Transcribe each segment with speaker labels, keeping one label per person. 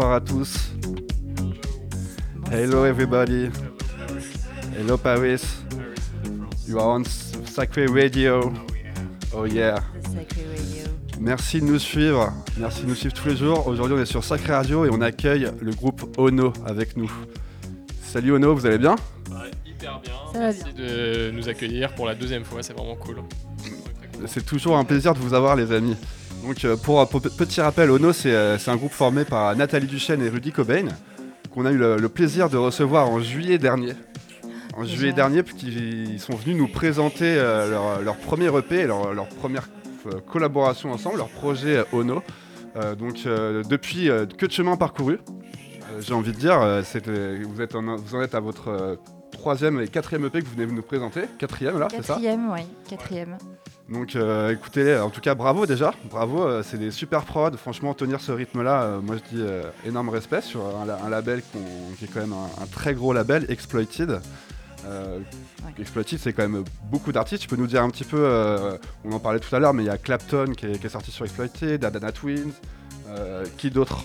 Speaker 1: Bonsoir à tous. Hello everybody. Hello Paris. You are on Sacré Radio. Oh yeah. Merci de nous suivre. Merci de nous suivre tous les jours. Aujourd'hui, on est sur Sacré Radio et on accueille le groupe Ono avec nous. Salut Ono, vous allez bien?
Speaker 2: Ouais, Hyper bien. Merci de nous accueillir pour la deuxième fois. C'est vraiment cool.
Speaker 1: C'est toujours un plaisir de vous avoir, les amis. Donc euh, pour, petit rappel, Ono euh, c'est un groupe formé par Nathalie Duchesne et Rudy Cobain qu'on a eu le, plaisir de recevoir en juillet dernier. En juillet dernier, ils sont venus nous présenter euh, leur, premier EP, leur, leur première collaboration ensemble, leur projet Ono. donc depuis que de chemin parcouru, j'ai envie de dire, vous, êtes vous en êtes à votre troisième et quatrième EP que vous venez de nous présenter. Quatrième là, c'est ça?
Speaker 3: Quatrième, oui, quatrième.
Speaker 1: Donc euh, écoutez, en tout cas bravo déjà, bravo, euh, c'est des super prods, franchement tenir ce rythme-là, euh, moi je dis énorme respect sur un, label qui est quand même un, très gros label, Exploited. Exploited c'est quand même beaucoup d'artistes, tu peux nous dire un petit peu, on en parlait tout à l'heure, mais il y a Clapton qui est, sorti sur Exploited, Adana Twins, qui d'autre?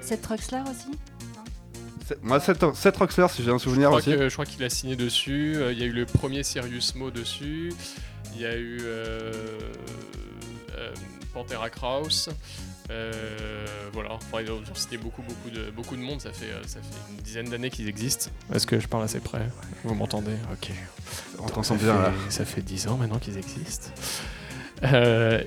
Speaker 3: Seth Troxler aussi?
Speaker 1: Moi, Seth Roxler, si j'ai un souvenir
Speaker 2: je
Speaker 1: aussi.
Speaker 2: je crois qu'il a signé dessus. Euh, il y a eu le premier Serious Mo dessus. Il y a eu euh, euh, Pantera Kraus. voilà, enfin, ils ont cité beaucoup, beaucoup de, beaucoup de monde. Ça fait, ça fait une dizaine d'années qu'ils existent. Est-ce que je parle assez près? Vous m'entendez? Ok.
Speaker 1: On t'entend bien là.
Speaker 2: Ça fait dix ans maintenant qu'ils existent.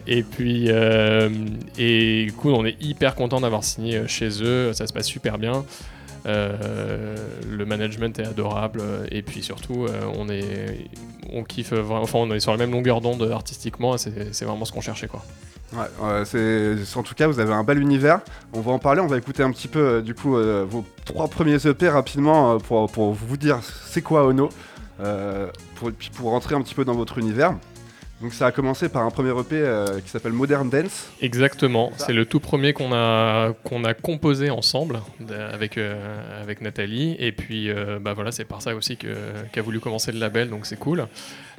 Speaker 2: et puis, et du coup, on est hyper content d'avoir signé chez eux. Ça se passe super bien. Euh, le management est adorable et puis surtout euh, on est on kiffe enfin on est sur la même longueur d'onde artistiquement c'est vraiment ce qu'on cherchait quoi.
Speaker 1: Ouais, c'est en tout cas vous avez un bel univers. On va en parler, on va écouter un petit peu euh, du coup vos trois premiers EP rapidement pour, pour vous dire c'est quoi Ono, pour, pour rentrer un petit peu dans votre univers. Donc ça a commencé par un premier EP euh, qui s'appelle Modern Dance.
Speaker 2: Exactement, c'est le tout premier qu'on a, qu'on a composé ensemble avec, euh, avec Nathalie. Et puis euh, bah voilà, c'est par ça aussi qu'a voulu commencer le label, donc c'est cool.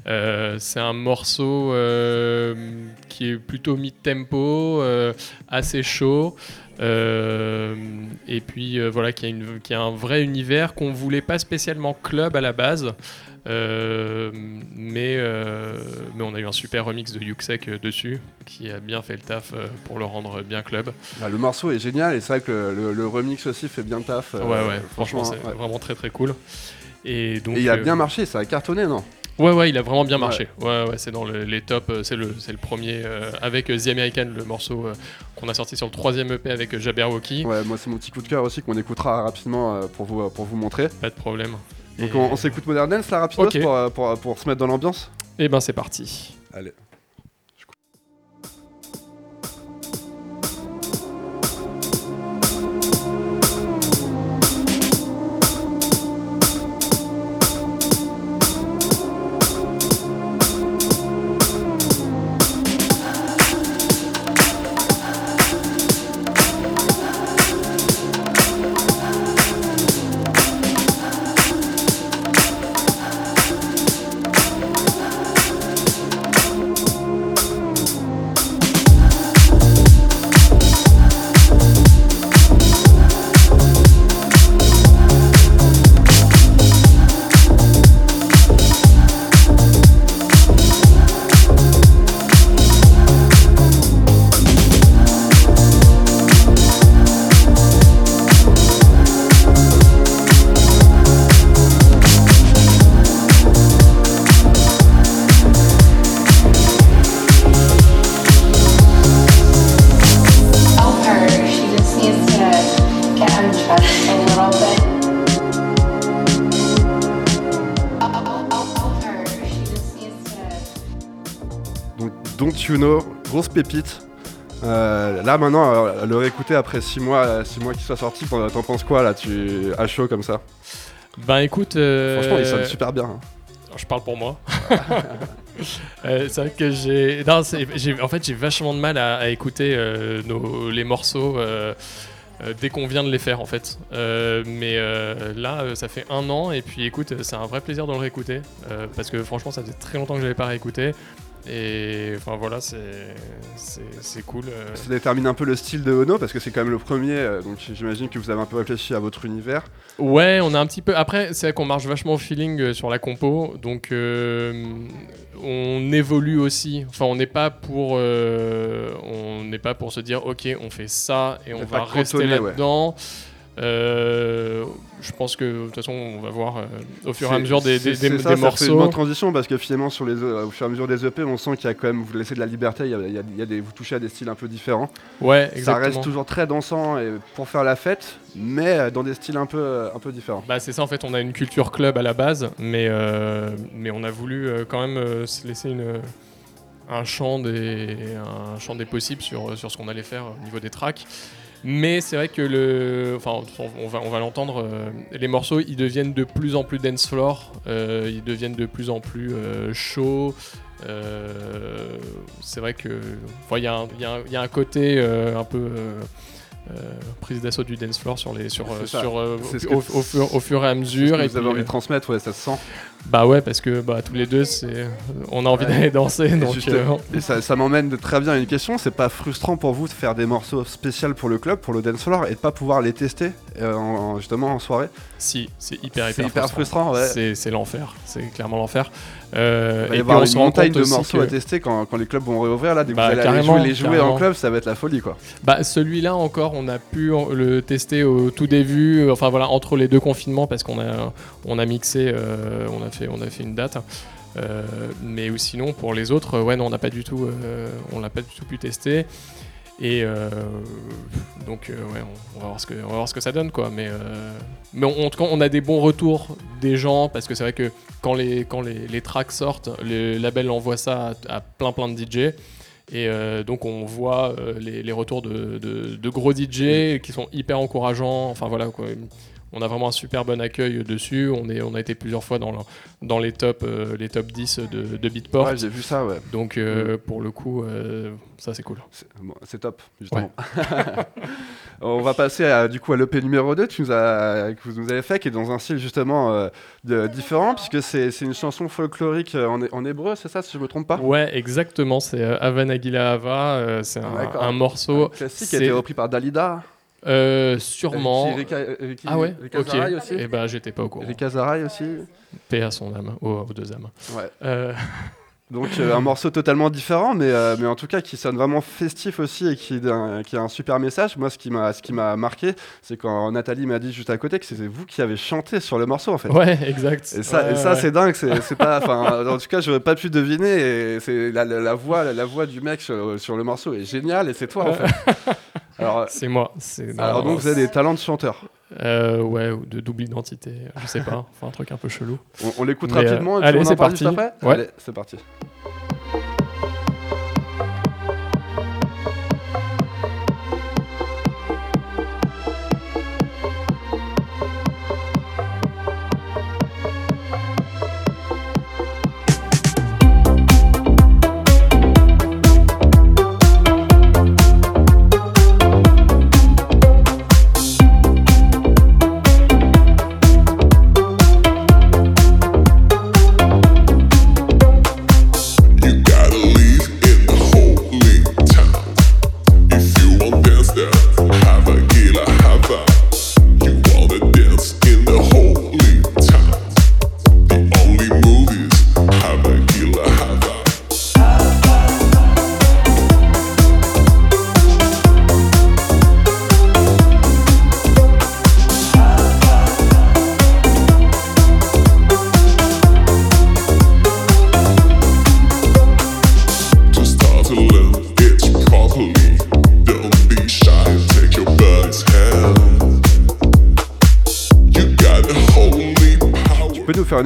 Speaker 2: c'est un morceau qui est plutôt mid-tempo, assez chaud. et puis voilà, qui a, une, qui a un vrai univers qu'on voulait pas spécialement club à la base. Euh, mais, euh, mais on a eu un super remix de Yuxek euh, dessus qui a bien fait le taf pour le rendre bien club.
Speaker 1: Bah, le morceau est génial et c'est vrai que le, remix aussi fait bien le taf.
Speaker 2: ouais, ouais, franchement, c'est vraiment très très cool. Et, donc,
Speaker 1: et il a bien marché, ça a cartonné, non?
Speaker 2: Ouais, ouais, il a vraiment bien marché. Ouais, ouais, c'est dans les tops. C'est le, le premier avec The American, le morceau qu'on a sorti sur le troisième EP avec Jabberwocky.
Speaker 1: Ouais, moi c'est mon petit coup de cœur aussi qu'on écoutera rapidement pour, vous, pour vous montrer.
Speaker 2: Pas de problème.
Speaker 1: Donc on, s'écoute Modern Dance là rapidement pour, pour, pour se mettre dans l'ambiance
Speaker 2: Et eh ben c'est parti.
Speaker 1: Allez. Pépite. Euh, là maintenant, euh, le réécouter après 6 mois, six mois qu'il soit sorti, t'en penses quoi là tu à chaud comme ça?
Speaker 2: Ben écoute. euh,
Speaker 1: Franchement, il sonne super bien. hein.
Speaker 2: Je parle pour moi. Euh, c'est vrai que j'ai. En fait, j'ai vachement de mal à, à écouter euh, nos, les morceaux euh, euh, dès qu'on vient de les faire, en fait. Euh, mais euh, là, euh, ça fait un an, et puis écoute, c'est un vrai plaisir de le réécouter. euh, parce que franchement, ça faisait très longtemps que je l'avais pas réécouté. Et enfin voilà, c'est cool. euh.
Speaker 1: Ça détermine un peu le style de Ono parce que c'est quand même le premier, euh, donc j'imagine que vous avez un peu réfléchi à votre univers.
Speaker 2: Ouais, on a un petit peu. Après, c'est vrai qu'on marche vachement au feeling euh, sur la compo, donc euh, on évolue aussi. Enfin, on n'est pas pour, euh, on n'est pas pour se dire, ok, on fait ça et on va rester
Speaker 1: ouais.
Speaker 2: Euh, je pense que de toute façon, on va voir euh, au fur et à
Speaker 1: C'est-
Speaker 2: mesure des,
Speaker 1: c'est-
Speaker 2: des,
Speaker 1: c'est
Speaker 2: des-
Speaker 1: ça, ça fait une
Speaker 2: morceaux.
Speaker 1: bonne transition parce que finalement, sur les, euh, au fur et à mesure des EP, on sent qu'il y a quand même, vous laissez de la liberté, il y a, il y a- il y a des, vous touchez à des styles un peu différents.
Speaker 2: Ouais,
Speaker 1: Ça
Speaker 2: exactement.
Speaker 1: reste toujours très dansant et pour faire la fête, mais euh, dans des styles un peu, euh, un peu différents.
Speaker 2: Bah c'est ça en fait, on a une culture club à la base, mais, mais on a voulu quand même se laisser une, un, champ des, un champ des possibles sur, sur ce qu'on allait faire au niveau des tracks. Mais c'est vrai que le, enfin, on, va, l'entendre, euh, les morceaux ils deviennent de plus en plus dance floor, euh, ils deviennent de plus en plus euh, chauds. c'est vrai que il y, a un- côté un peu prise d'assaut du dance floor sur les sur, euh, sur euh,
Speaker 1: ce
Speaker 2: au,
Speaker 1: que-
Speaker 2: au fur, au fur et à
Speaker 1: Ce
Speaker 2: mesure
Speaker 1: que
Speaker 2: et
Speaker 1: vous avez
Speaker 2: puis,
Speaker 1: envie de transmettre, ouais, ça se sent.
Speaker 2: bah ouais parce que bah tous les deux c'est on a envie
Speaker 1: Ouais.
Speaker 2: d'aller danser donc euh,
Speaker 1: Et ça, ça m'emmène de très bien à une question, c'est pas frustrant pour vous de faire des morceaux spéciaux pour le club, pour le dance floor, et de pas pouvoir les tester euh, en- en- justement en soirée?
Speaker 2: Si c'est hyper hyper,
Speaker 1: hyper frustrant, ouais.
Speaker 2: c'est l'enfer c'est clairement l'enfer euh,
Speaker 1: Il va y
Speaker 2: et puis
Speaker 1: avoir
Speaker 2: on
Speaker 1: une montagne
Speaker 2: compte
Speaker 1: de morceaux
Speaker 2: que-
Speaker 1: à tester quand, quand les clubs vont réouvrir là, dès que
Speaker 2: Bah,
Speaker 1: vous allez aller jouer, les jouer en club, ça va être la folie quoi.
Speaker 2: Bah celui-là encore, on a pu le tester au tout début, enfin voilà entre les deux confinements parce qu'on a on a mixé, euh, on a fait on a fait une date. Euh, mais sinon pour les autres, ouais non on n'a pas du tout, on l'a pas du tout pu tester. Et euh, donc euh, ouais, on, on va voir ce que on va voir ce que ça donne quoi. Mais euh, mais on- en tout cas on a des bons retours des gens parce que c'est vrai que quand les quand les, les tracks sortent, le label envoie ça à, à plein plein de DJ. Et euh, donc on voit euh, les, les retours de, de- de gros DJ qui sont hyper encourageants. Enfin voilà quoi. On a vraiment un super bon accueil dessus. On, est, on a été plusieurs fois dans, le- dans les, top, euh, les top 10 de, de Beatport.
Speaker 1: Ouais, j'ai vu ça, ouais.
Speaker 2: donc euh, pour le coup, euh, ça c'est cool.
Speaker 1: C'est bon, top, justement. On va passer à, du coup à l'EP numéro 2 tu nous as, que vous nous avez fait, qui est dans un style justement de- différent, puisque c'est c'est une chanson folklorique en, hé- en hébreu, c'est ça, si je me trompe pas?
Speaker 2: Ouais, exactement. C'est euh, Ava Nagila Ava. euh, c'est un, morceau.
Speaker 1: Un classique qui a été repris par Dalida.
Speaker 2: Euh, sûrement.
Speaker 1: Euh, qui-
Speaker 2: Ah ouais,
Speaker 1: Rika
Speaker 2: ok.
Speaker 1: Aussi.
Speaker 2: Et ben j'étais pas au courant.
Speaker 1: Rika Zaraï aussi.
Speaker 2: Paix à son âme, aux, aux deux âmes.
Speaker 1: Ouais.
Speaker 2: Euh,
Speaker 1: Donc euh, un morceau totalement différent, mais, euh, mais en tout cas qui sonne vraiment festif aussi et qui, qui a un super message. Moi, ce qui m'a ce qui m'a marqué, c'est quand Nathalie m'a dit juste à côté que c'était vous qui avez chanté sur le morceau en fait.
Speaker 2: ouais, exact.
Speaker 1: Et ça,
Speaker 2: Ouais,
Speaker 1: et ça
Speaker 2: ouais.
Speaker 1: c'est dingue. C'est c'est pas, enfin, en tout cas, j'aurais pas pu deviner. Et c'est la, la, la voix, la, la voix du mec sur, sur le morceau est géniale et c'est toi en fait. Alors,
Speaker 2: C'est moi. C'est
Speaker 1: alors donc vous avez des talents de chanteur.
Speaker 2: Euh, ouais, ou de double identité, je sais pas. Enfin, un truc un peu chelou.
Speaker 1: On, on l'écoute
Speaker 2: euh,
Speaker 1: rapidement et puis
Speaker 2: allez,
Speaker 1: on en
Speaker 2: c'est
Speaker 1: parle
Speaker 2: parti.
Speaker 1: juste après.
Speaker 2: Ouais.
Speaker 1: Allez, c'est parti.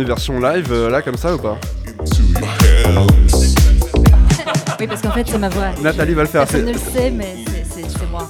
Speaker 1: Tu peux nous faire une version live euh, là comme ça ou pas.
Speaker 3: Oui, parce qu'en fait, c'est ma voix.
Speaker 1: Nathalie va le faire.
Speaker 3: Personne
Speaker 1: c'est-
Speaker 3: ne le sait, mais c'est- moi.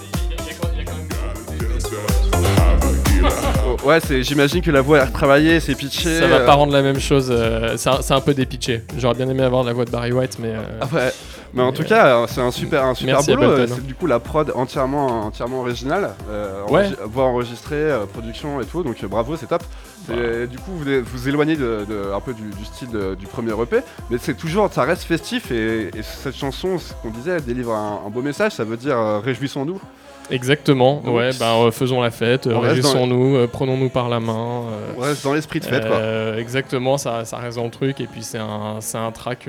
Speaker 1: Oh, Ouais, c'est. J'imagine que la voix est retravaillée, c'est pitché.
Speaker 2: Ça va
Speaker 1: euh,
Speaker 2: pas rendre la même chose. euh, c'est un, peu dépitché. J'aurais bien aimé avoir la voix de Barry White, mais. euh,
Speaker 1: Ah ouais. Mais en tout cas, euh, c'est un super, un super
Speaker 2: Merci,
Speaker 1: boulot. Euh, C'est du coup la prod entièrement, entièrement originale. euh,
Speaker 2: Ouais.
Speaker 1: enregi- voix enregistrée, euh, production et tout. Donc euh, bravo, c'est top. Du coup, vous vous éloignez de, de- un peu du, du style de- du premier EP, mais c'est toujours, ça reste festif. Et, et cette chanson, ce qu'on disait, elle délivre un, un beau message. Ça veut dire euh, réjouissons-nous.
Speaker 2: Exactement.
Speaker 1: Donc,
Speaker 2: ouais, bah, euh, faisons la fête, euh, réjouissons-nous, euh, prenons-nous par la main.
Speaker 1: On reste dans l'esprit de fête, quoi.
Speaker 2: Exactement, ça, ça reste dans le truc. Et puis c'est un, un track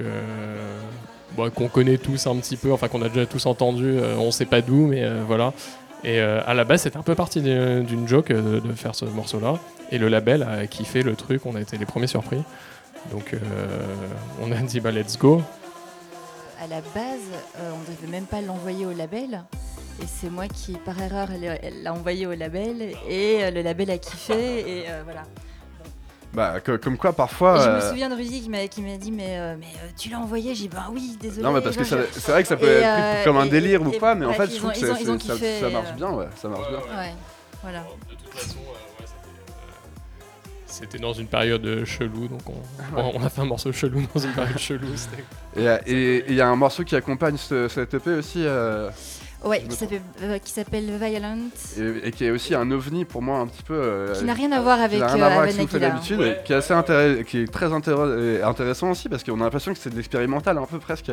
Speaker 2: bon, qu'on connaît tous un petit peu, enfin qu'on a déjà tous entendu. on sait pas d'où, mais voilà. Et à la base, c'était un peu parti d'une joke de faire ce morceau-là. Et le label a kiffé le truc, on a été les premiers surpris. Donc euh, on a dit bah let's go.
Speaker 3: À la base, euh, on devait même pas l'envoyer au label. Et c'est moi qui, par erreur, l'a envoyé au label. Et euh, le label a kiffé. Et euh, voilà.
Speaker 1: Bah, que- comme quoi,
Speaker 3: Et
Speaker 1: parfois.
Speaker 3: je me
Speaker 1: euh,
Speaker 3: souviens de Rudy qui m'a qui m'a dit Mais, euh, mais euh, tu l'as envoyé? J'ai dit Bah oui, désolé.
Speaker 1: Non, mais parce que c'est vrai que ça peut
Speaker 3: Et,
Speaker 1: être pris
Speaker 3: euh,
Speaker 1: comme un
Speaker 3: et-
Speaker 1: délire ou
Speaker 3: et-
Speaker 1: pas, mais en
Speaker 3: bref,
Speaker 1: fait, je trouve que ça, marche
Speaker 3: euh,
Speaker 1: bien, ouais, ça marche bien.
Speaker 3: Ouais, voilà.
Speaker 2: de toute façon, c'était dans une période euh, chelou, donc on, on- on a fait un morceau chelou dans une période chelou.
Speaker 1: Et euh, et- il y a un morceau qui accompagne ce, cet EP aussi, euh,
Speaker 3: Ouais,
Speaker 1: me
Speaker 3: qui s'appelle euh, Violent.
Speaker 1: et, et qui est aussi un ovni pour moi un petit peu. euh,
Speaker 3: Qui n'a rien à voir avec euh,
Speaker 1: avec ce d'habitude,
Speaker 2: Ouais.
Speaker 1: qui est assez qui est très intéressant aussi parce qu'on a l'impression que c'est de l'expérimental un peu presque.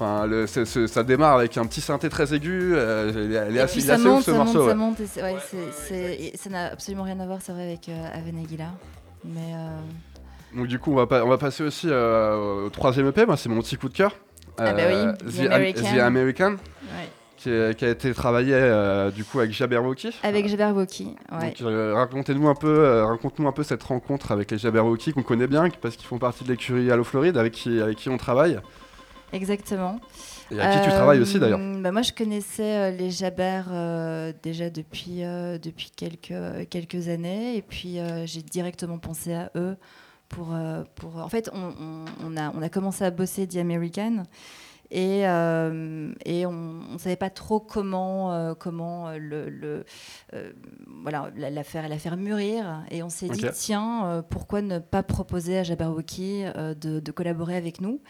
Speaker 1: Enfin, le- ça démarre avec un petit synthé très aigu. euh, elle est- assez,
Speaker 3: ça monte,
Speaker 1: ce
Speaker 3: ça monte, ça monte. et ouais, ça n'a absolument rien à voir, c'est vrai, avec euh, Ava Nagila. Mais euh,
Speaker 1: Donc du coup, on va, pas- on va passer aussi euh, au troisième EP. Moi, c'est mon petit coup de cœur.
Speaker 3: Ah bah
Speaker 1: Euh,
Speaker 3: oui, The
Speaker 1: The, Am-
Speaker 3: American.
Speaker 1: The American,
Speaker 3: ouais.
Speaker 1: qui, est- qui a été travaillé du coup avec Jabberwocky.
Speaker 3: avec Jabberwocky. Ouais.
Speaker 1: Racontez-nous un peu, raconte-nous un peu cette rencontre avec les Jabberwocky qu'on connaît bien parce qu'ils font partie de l'écurie Allo Floride avec qui, avec qui on travaille
Speaker 3: Exactement.
Speaker 1: et avec qui tu travailles aussi
Speaker 3: Euh,
Speaker 1: d'ailleurs.
Speaker 3: bah moi, je connaissais euh, les Jabber euh, déjà depuis, euh, depuis quelques, quelques années. Et puis, euh, j'ai directement pensé à eux. Pour, euh, pour... En fait, on, on- on a, on a commencé à bosser The American. Et, euh, et on ne savait pas trop comment, euh, comment euh, le, le, euh, voilà, la, la faire, la faire mûrir. Et on s'est dit, tiens, euh, pourquoi ne pas proposer à Jabberwocky euh, de, de collaborer avec nous?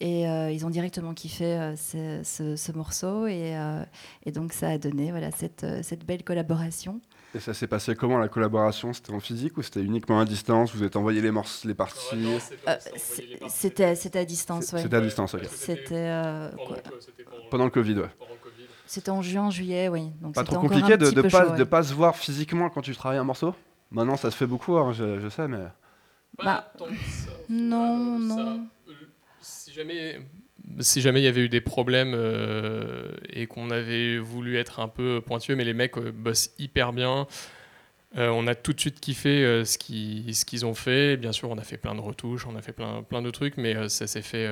Speaker 3: Et euh, ils ont directement kiffé euh, ce, ce- ce morceau et, euh, et donc ça a donné voilà, cette, cette belle collaboration.
Speaker 1: Et ça s'est passé comment la collaboration? C'était en physique ou c'était uniquement à distance? Vous êtes envoyé les morceaux, les parties?
Speaker 3: C'était à distance, ouais.
Speaker 1: C'était à distance, ok.
Speaker 3: C'était quoi
Speaker 1: Pendant le Covid, ouais.
Speaker 3: C'était en juin, juillet, oui. Donc
Speaker 1: Pas trop compliqué de ne pas,
Speaker 3: ouais.
Speaker 1: se voir physiquement quand tu travailles un morceau? Maintenant, ça se fait beaucoup, hein, je, je sais, mais.
Speaker 3: Bah, non, non.
Speaker 2: Si jamais, si jamais il y avait eu des problèmes euh, et qu'on avait voulu être un peu pointueux, mais les mecs euh, bossent hyper bien. Euh, on a tout de suite kiffé ce qu'ils ce qu'ils ont fait. Bien sûr, on a fait plein de retouches, on a fait plein, plein de trucs, mais ça s'est fait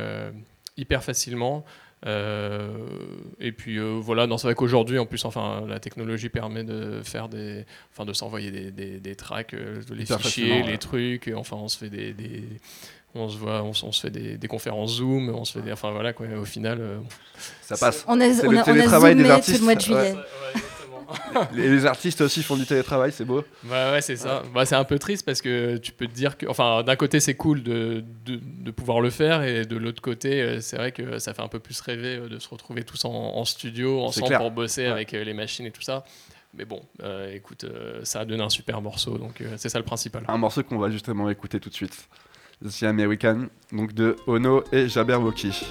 Speaker 2: hyper facilement. Et puis voilà, non, c'est vrai qu'aujourd'hui, en plus, enfin, la technologie permet de faire des, enfin, de s'envoyer des, des, des tracks, les
Speaker 1: Hyper
Speaker 2: fichiers, les
Speaker 1: ouais.
Speaker 2: trucs. et enfin, on se fait des, des- on se voit, on, se- on se fait des, des conférences Zoom, on se fait des, enfin voilà quoi. Au final, euh,
Speaker 1: Ça passe.
Speaker 3: On a, on
Speaker 1: le
Speaker 3: a, on a
Speaker 1: télétravail des
Speaker 3: tout
Speaker 1: artistes,
Speaker 3: le mois de
Speaker 1: ouais.
Speaker 3: juillet.
Speaker 1: Les, les artistes aussi font du télétravail, c'est beau.
Speaker 2: Bah ouais, c'est ça. Bah, c'est un peu triste parce que tu peux te dire que, enfin, d'un côté c'est cool de, de, de pouvoir le faire et de l'autre côté, euh, c'est vrai que ça fait un peu plus rêver euh, de se retrouver tous en, en studio ensemble
Speaker 1: clair.
Speaker 2: pour bosser
Speaker 1: Ouais.
Speaker 2: avec les machines et tout ça. Mais bon, euh, écoute, euh, ça a donné un super morceau, donc euh, c'est ça le principal.
Speaker 1: Un morceau qu'on va justement écouter tout de suite. The American, donc de Ono et Jabberwocky.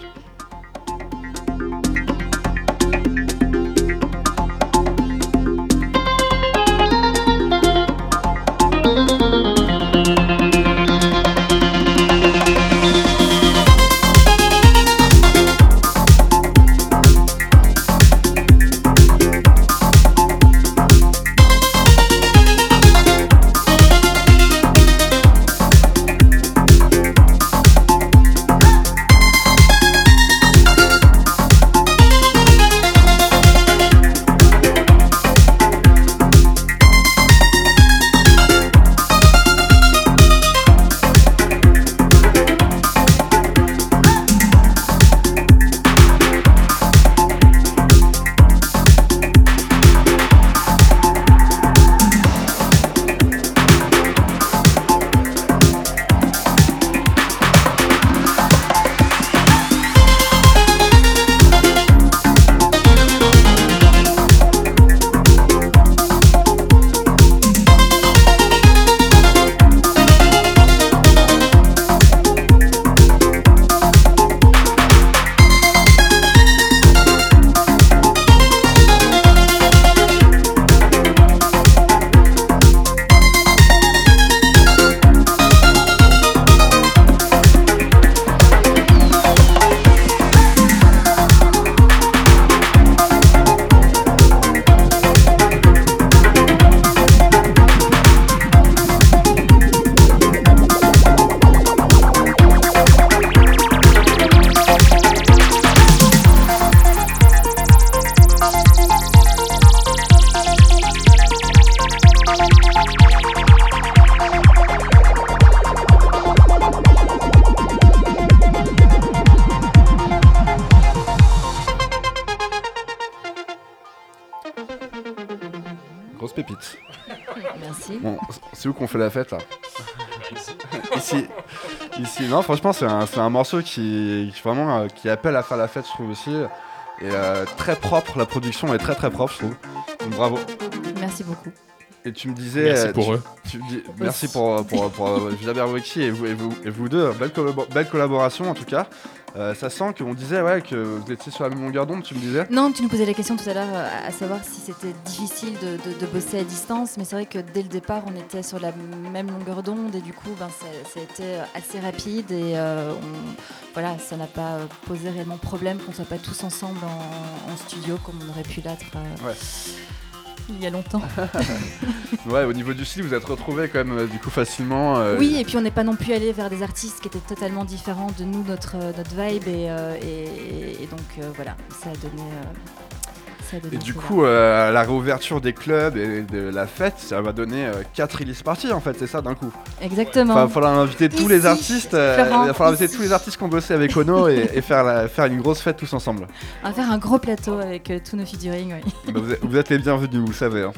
Speaker 1: Franchement, c'est un, morceau qui, qui vraiment euh, qui appelle à faire la fête, je trouve aussi. Et euh, très propre, la production est très très propre, je trouve. Donc bravo.
Speaker 3: Merci beaucoup.
Speaker 1: Et tu me disais.
Speaker 2: Merci
Speaker 1: euh,
Speaker 2: pour
Speaker 1: tu-
Speaker 2: eux.
Speaker 1: tu me dis- merci pour, pour, pour, euh, et vous, et, vous, et vous deux. Belle, collabo- belle collaboration en tout cas. Euh, ça sent qu'on disait ouais, que vous étiez sur la même longueur d'onde, tu me disais.
Speaker 3: Non, tu nous posais la question tout à l'heure euh, à savoir si c'était difficile de, de- de bosser à distance, mais c'est vrai que dès le départ, on était sur la même longueur d'onde et du coup, ben, ça, ça a été assez rapide et euh, on- voilà, ça n'a pas posé réellement problème qu'on soit pas tous ensemble en, en studio comme on aurait pu l'être euh,
Speaker 1: Ouais.
Speaker 3: Il y a longtemps.
Speaker 1: Ouais, au niveau du style, vous êtes retrouvés quand même euh, du coup facilement. euh,
Speaker 3: Oui, et puis on n'est pas non plus allé vers des artistes qui étaient totalement différents de nous, notre, euh, notre vibe, et, euh, et- et donc euh, voilà, ça a donné.
Speaker 1: Et du coup, euh, la réouverture des clubs et de la fête, ça va donner 4 release parties en fait, c'est ça d'un coup.
Speaker 3: Exactement.
Speaker 1: Enfin, il va falloir inviter tous les artistes, euh,
Speaker 3: Florent,
Speaker 1: il va falloir inviter tous les artistes qui ont bossé avec Ono et, et faire, la- faire une grosse fête tous ensemble.
Speaker 3: On va faire un gros plateau avec euh, tous nos featuring, oui.
Speaker 1: Bah, vous, êtes, vous êtes les bienvenus, vous le savez. hein.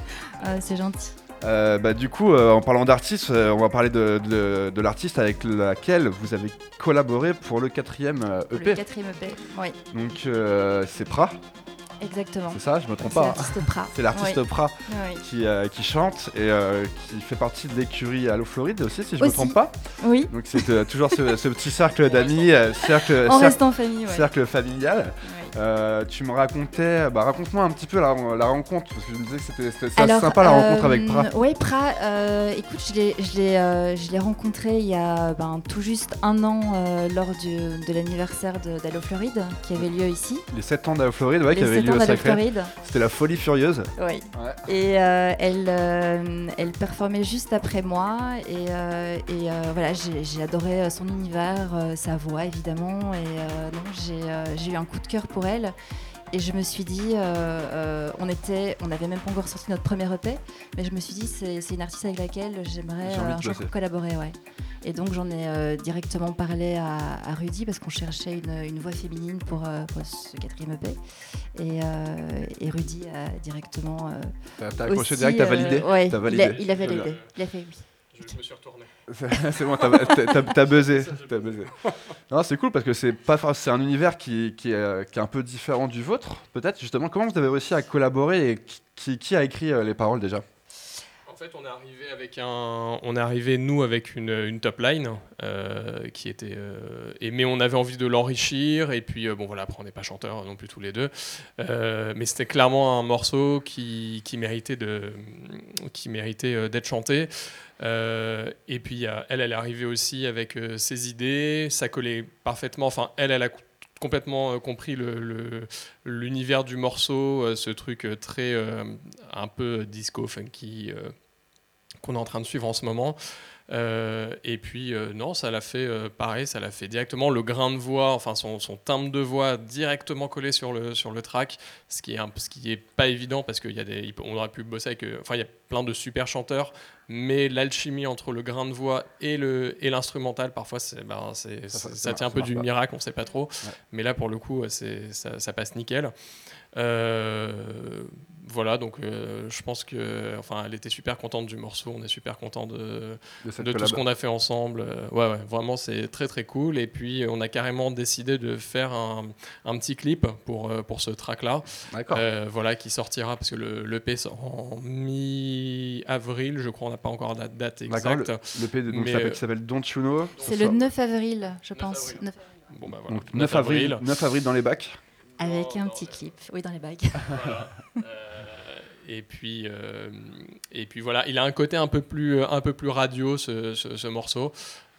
Speaker 3: Euh, c'est gentil.
Speaker 1: Euh, bah, du coup, euh, en parlant d'artistes, euh, on va parler de, de- de l'artiste avec laquelle vous avez collaboré pour le quatrième euh, EP.
Speaker 3: Le quatrième EP. Oui,
Speaker 1: Donc euh, c'est Pra,
Speaker 3: exactement.
Speaker 1: c'est ça Je me trompe pas.
Speaker 3: l'artiste Pra.
Speaker 1: C'est l'artiste
Speaker 3: Oui,
Speaker 1: Pra
Speaker 3: oui.
Speaker 1: qui, euh, qui chante et euh, qui fait partie de l'écurie Allo Floride aussi, si je me
Speaker 3: Aussi.
Speaker 1: trompe pas.
Speaker 3: Oui,
Speaker 1: Donc c'est euh, toujours ce, ce petit cercle d'amis, cercle,
Speaker 3: en
Speaker 1: cercle,
Speaker 3: restant en famille, ouais.
Speaker 1: cercle familial.
Speaker 3: Ouais.
Speaker 1: Euh, tu me racontais, bah raconte-moi un petit peu la, la rencontre, parce que je me disais que c'était sympa la rencontre avec
Speaker 3: euh,
Speaker 1: Pra.
Speaker 3: Oui, Pra, euh, écoute, je l'ai- rencontré il y a ben, tout juste un an lors du- de l'anniversaire d'Allo Floride qui avait lieu ici.
Speaker 1: Les 7 ans d'Allo Floride, ouais, qui
Speaker 3: Les
Speaker 1: avait
Speaker 3: 7
Speaker 1: lieu
Speaker 3: ans
Speaker 1: au Sacré.
Speaker 3: Floride.
Speaker 1: C'était la folie furieuse.
Speaker 3: Oui.
Speaker 1: Ouais.
Speaker 3: Et elle, elle performait juste après moi. Et, et voilà, j'ai adoré son univers, sa voix évidemment. Et euh, j'ai euh, j'ai eu un coup de cœur pour elle. Et je me suis dit, euh, euh, on était, on n'avait même pas encore sorti notre premier EP, mais je me suis dit, c'est une artiste avec laquelle j'aimerais collaborer. Ouais. Et donc j'en ai euh, directement parlé à, à Rudy parce qu'on cherchait une, une voix féminine pour, euh, pour ce quatrième EP. Et, euh, et Rudy a directement euh,
Speaker 1: T'as accroché
Speaker 3: aussi,
Speaker 1: direct, t'as validé
Speaker 3: ouais, il a- Il a,
Speaker 1: Très
Speaker 3: validé. Il a fait oui.
Speaker 2: Je me suis retourné.
Speaker 1: c'est bon, t'as t'as- t'as- t'as buzzé. t'as buzzé. Non, c'est cool parce que c'est pas for- c'est un univers qui, qui, est, qui est un peu différent du vôtre, peut-être justement. Comment vous avez réussi à collaborer et qui, qui- a écrit euh, les paroles déjà?
Speaker 2: En fait, on est arrivé avec un, on est arrivé nous avec une, une top line euh, qui était, euh, et mais on avait envie de l'enrichir et puis euh, bon voilà, après on n'est pas chanteurs non plus tous les deux, mais c'était clairement un morceau qui, qui méritait de, qui méritait euh, d'être chanté. Euh, et puis elle, elle est arrivée aussi avec euh, ses idées, ça collait parfaitement. Enfin, elle, elle a co- complètement compris le- le- l'univers du morceau, ce truc très un peu disco funky qu'on est en train de suivre en ce moment. Euh, et puis euh, non, ça l'a fait euh, pareil, ça l'a fait directement le grain de voix, enfin son, son timbre de voix directement collé sur le sur le track, ce qui est un, ce qui est pas évident parce qu'il y a des, il peut- on aurait pu bosser avec, enfin il y a plein de super chanteurs, mais l'alchimie entre le grain de voix et le et l'instrumental parfois ben,
Speaker 1: Ça,
Speaker 2: ça,
Speaker 1: ça-
Speaker 2: tient un peu du miracle, on sait pas trop,
Speaker 1: Ouais.
Speaker 2: mais là pour le coup ça, ça passe nickel. Euh, voilà, donc euh, je pense que, enfin, elle était super contente du morceau. On est super content de,
Speaker 1: de
Speaker 2: tout ce qu'on a fait ensemble. Euh, ouais, ouais, vraiment, c'est très très cool. Et puis, on a carrément décidé de faire un, un petit clip pour, pour ce track-là.
Speaker 1: D'accord.
Speaker 2: Euh, voilà, qui sortira parce que le, le P sort en mi-avril, je crois. On n'a pas encore la date exacte.
Speaker 1: Le P de- donc,
Speaker 2: mais,
Speaker 1: s'appelle- qui s'appelle Don't You Know.
Speaker 3: C'est le
Speaker 1: sort-
Speaker 3: 9 avril, je
Speaker 2: 9
Speaker 3: pense.
Speaker 2: avril. Bon, bah voilà.
Speaker 1: donc, 9 avril, 9 avril dans les bacs.
Speaker 3: Avec
Speaker 2: Dans-
Speaker 3: un petit clip. Oui, dans les bagues.
Speaker 2: Voilà. Euh, et puis euh, et puis voilà, il a un côté un peu plus un peu plus radio ce, ce- ce morceau.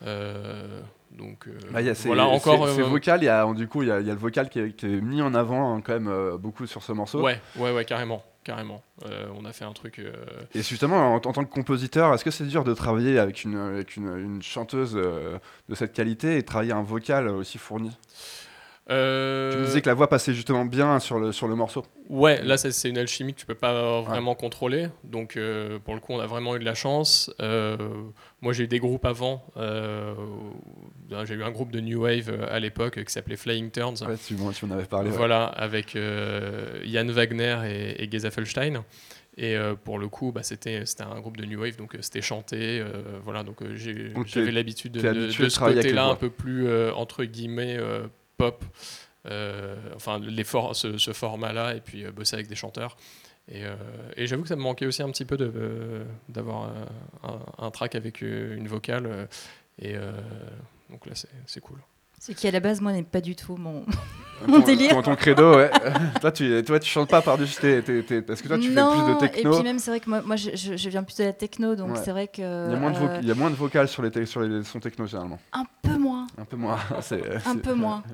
Speaker 2: Euh, donc euh,
Speaker 1: Bah, il y a- c'est
Speaker 2: voilà encore.
Speaker 1: c'est-
Speaker 2: euh,
Speaker 1: vocal, il y a, du coup, il y a, il y a le vocal qui est, qui est mis en avant hein, quand même euh, beaucoup sur ce morceau.
Speaker 2: ouais ouais ouais carrément carrément. Euh, on a fait un truc. euh,
Speaker 1: Et justement, en, en tant que compositeur, est-ce que c'est dur de travailler avec une, avec une, une chanteuse euh, de cette qualité et de travailler un vocal aussi fourni?
Speaker 2: Euh,
Speaker 1: Tu me disais que la voix passait justement bien sur le, sur le morceau.
Speaker 2: Ouais, là c'est une alchimie que tu peux pas vraiment contrôler. Donc euh, pour le coup, on a vraiment eu de la chance. Euh, moi j'ai eu des groupes avant. J'ai eu un groupe de new wave à l'époque qui s'appelait Flying Turns.
Speaker 1: Ouais, tu, tu en avais parlé. ouais.
Speaker 2: Voilà, avec Yann Wagner et, et Geza Felstein. Et euh, pour le coup, bah, c'était un groupe de new wave, donc euh, c'était chanté. euh, voilà, donc j'avais l'habitude de, de- de ce côté-là un peu plus entre guillemets pop. Euh, enfin, les for- ce, format-là, et puis euh, bosser avec des chanteurs. Et, euh, et j'avoue que ça me manquait aussi un petit peu d'avoir un, track avec une vocale. et donc là, c'est cool.
Speaker 3: Ce qui à la base, moi, n'est pas du tout mon.
Speaker 1: Ton-
Speaker 3: délire.
Speaker 1: Ton, ton credo, ouais. toi, tu, toi, tu chantes pas par-dessus tes, tes- tes- Parce que toi, tu
Speaker 3: non,
Speaker 1: fais plus de
Speaker 3: et
Speaker 1: techno.
Speaker 3: puis même, c'est vrai que moi, moi je, viens plutôt de la techno, donc
Speaker 1: Ouais.
Speaker 3: c'est vrai que.
Speaker 1: Il y, a moins de
Speaker 3: euh,
Speaker 1: il y a moins de vocales sur les, sur les sons techno, généralement.
Speaker 3: un peu moins.
Speaker 1: Un peu moins. C'est-
Speaker 3: Un peu moins.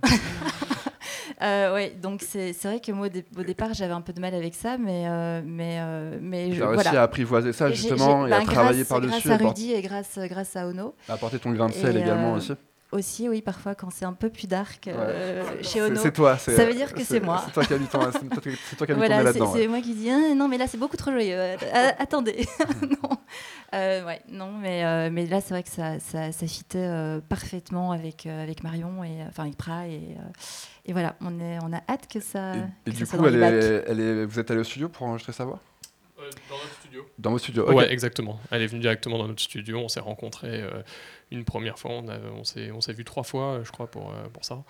Speaker 3: Euh, ouais, donc c'est vrai que moi au, dé- au départ j'avais un peu de mal avec ça, mais euh, mais euh, mais
Speaker 1: Tu
Speaker 3: je,
Speaker 1: as réussi
Speaker 3: voilà.
Speaker 1: à apprivoiser ça,
Speaker 3: Et
Speaker 1: justement, et
Speaker 3: bah,
Speaker 1: à travailler
Speaker 3: grâce-
Speaker 1: par-dessus,
Speaker 3: Grâce à Rudy et grâce grâce à Ono
Speaker 1: à apporter ton grain de sel
Speaker 3: Et,
Speaker 1: également
Speaker 3: euh,
Speaker 1: aussi.
Speaker 3: Aussi, oui, parfois quand c'est un peu plus dark euh, chez Ono.
Speaker 1: C'est toi. c'est-
Speaker 3: Ça veut dire que c'est moi.
Speaker 1: C'est toi qui as mis ton, c'est toi qui-
Speaker 3: Voilà, c'est
Speaker 1: là-dedans. ouais.
Speaker 3: c'est moi qui dis Ah, non mais là c'est beaucoup trop joyeux. Euh, euh, attendez, non, Euh, ouais, non mais euh, mais là c'est vrai que ça ça, ça fitait euh, parfaitement avec euh, avec Marion et euh, enfin avec Pra et euh, et voilà on est on a hâte que ça.
Speaker 1: Et, et
Speaker 3: que
Speaker 1: du
Speaker 3: ça
Speaker 1: coup, est, elle est, vous êtes allé au studio pour enregistrer sa voix?
Speaker 2: Dans notre studio
Speaker 1: Dans vos studios ok.
Speaker 2: Ouais, exactement. Elle est venue directement dans notre studio. On s'est rencontrés euh, une première fois. On, a- on s'est, on s'est vu trois fois, euh, je crois, pour, euh, pour ça.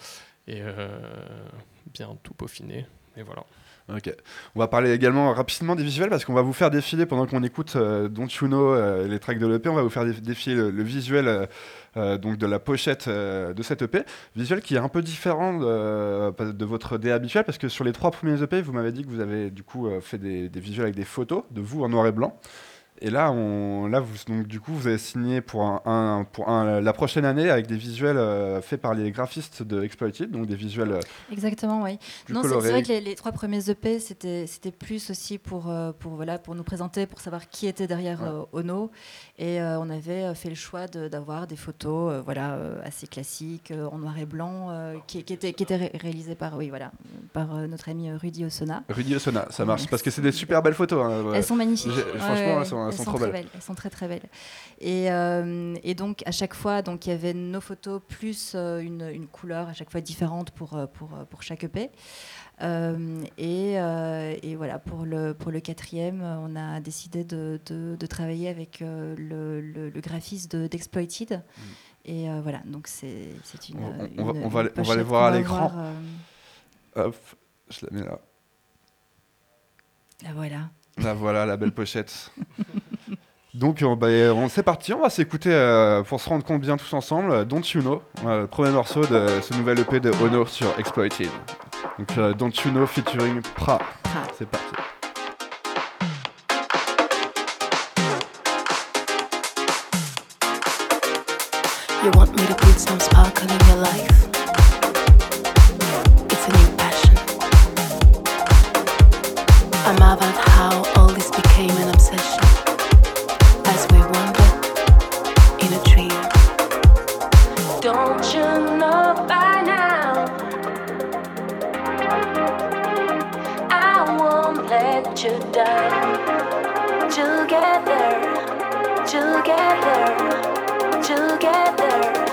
Speaker 2: Et euh, bien tout peaufiné. Et voilà.
Speaker 1: Ok. On va parler également rapidement des visuels parce qu'on va vous faire défiler pendant qu'on écoute euh, Don't You Know, euh, les tracks de l'EP. On va vous faire dé- défiler le, visuel euh, euh, donc de la pochette de cette EP. Visuel qui est un peu différent de, votre DA habituel parce que sur les trois premiers EP, vous m'avez dit que vous avez du coup fait des visuels avec des photos de vous en noir et blanc. Et là, on, là vous, donc, du coup, vous avez signé pour, un, un- pour un- la prochaine année avec des visuels euh, faits par les graphistes de Exploited, donc des visuels euh,
Speaker 3: Exactement, oui. Non, c'est vrai que les, les trois premiers EP, c'était plus aussi pour, euh, pour, voilà, pour nous présenter, pour savoir qui était derrière
Speaker 1: Ouais.
Speaker 3: euh, Ono. Et on avait fait le choix de- d'avoir des photos voilà, assez classiques, en noir et blanc, qui, qui étaient, qui étaient ré- réalisées par, oui, voilà, par notre ami Rudy Osona.
Speaker 1: Rudy Osona, ça marche. Parce que c'est des super belles photos. hein, ouais.
Speaker 3: Elles sont magnifiques.
Speaker 1: Franchement, elles sont- elles sont trop
Speaker 3: très
Speaker 1: belles.
Speaker 3: Elles sont très très belles. Et, euh, et donc à chaque fois, donc il y avait nos photos plus euh, une, une couleur à chaque fois différente pour euh, pour, pour chaque EP. Euh, et, euh, et voilà pour le pour le quatrième, on a décidé de, de, de travailler avec euh, le, le, le graphiste de- d'Exploited. Et euh, voilà, donc c'est une,
Speaker 1: Mm. On- on
Speaker 3: une-
Speaker 1: va- on
Speaker 3: une
Speaker 1: va les- on va les
Speaker 3: pochette
Speaker 1: voir à l'écran. Hop, je la mets là.
Speaker 3: là, voilà.
Speaker 1: Là, voilà la belle pochette. Donc, on, bah, on- c'est parti, on va s'écouter euh, pour se rendre compte bien tous ensemble. euh, Don't You Know, euh, le premier morceau de ce nouvel EP de Ono sur Exploited. Donc, euh, Don't You Know featuring Pra.
Speaker 3: Ah.
Speaker 1: C'est parti.
Speaker 4: You want me to put some sparkle in your life? Together together.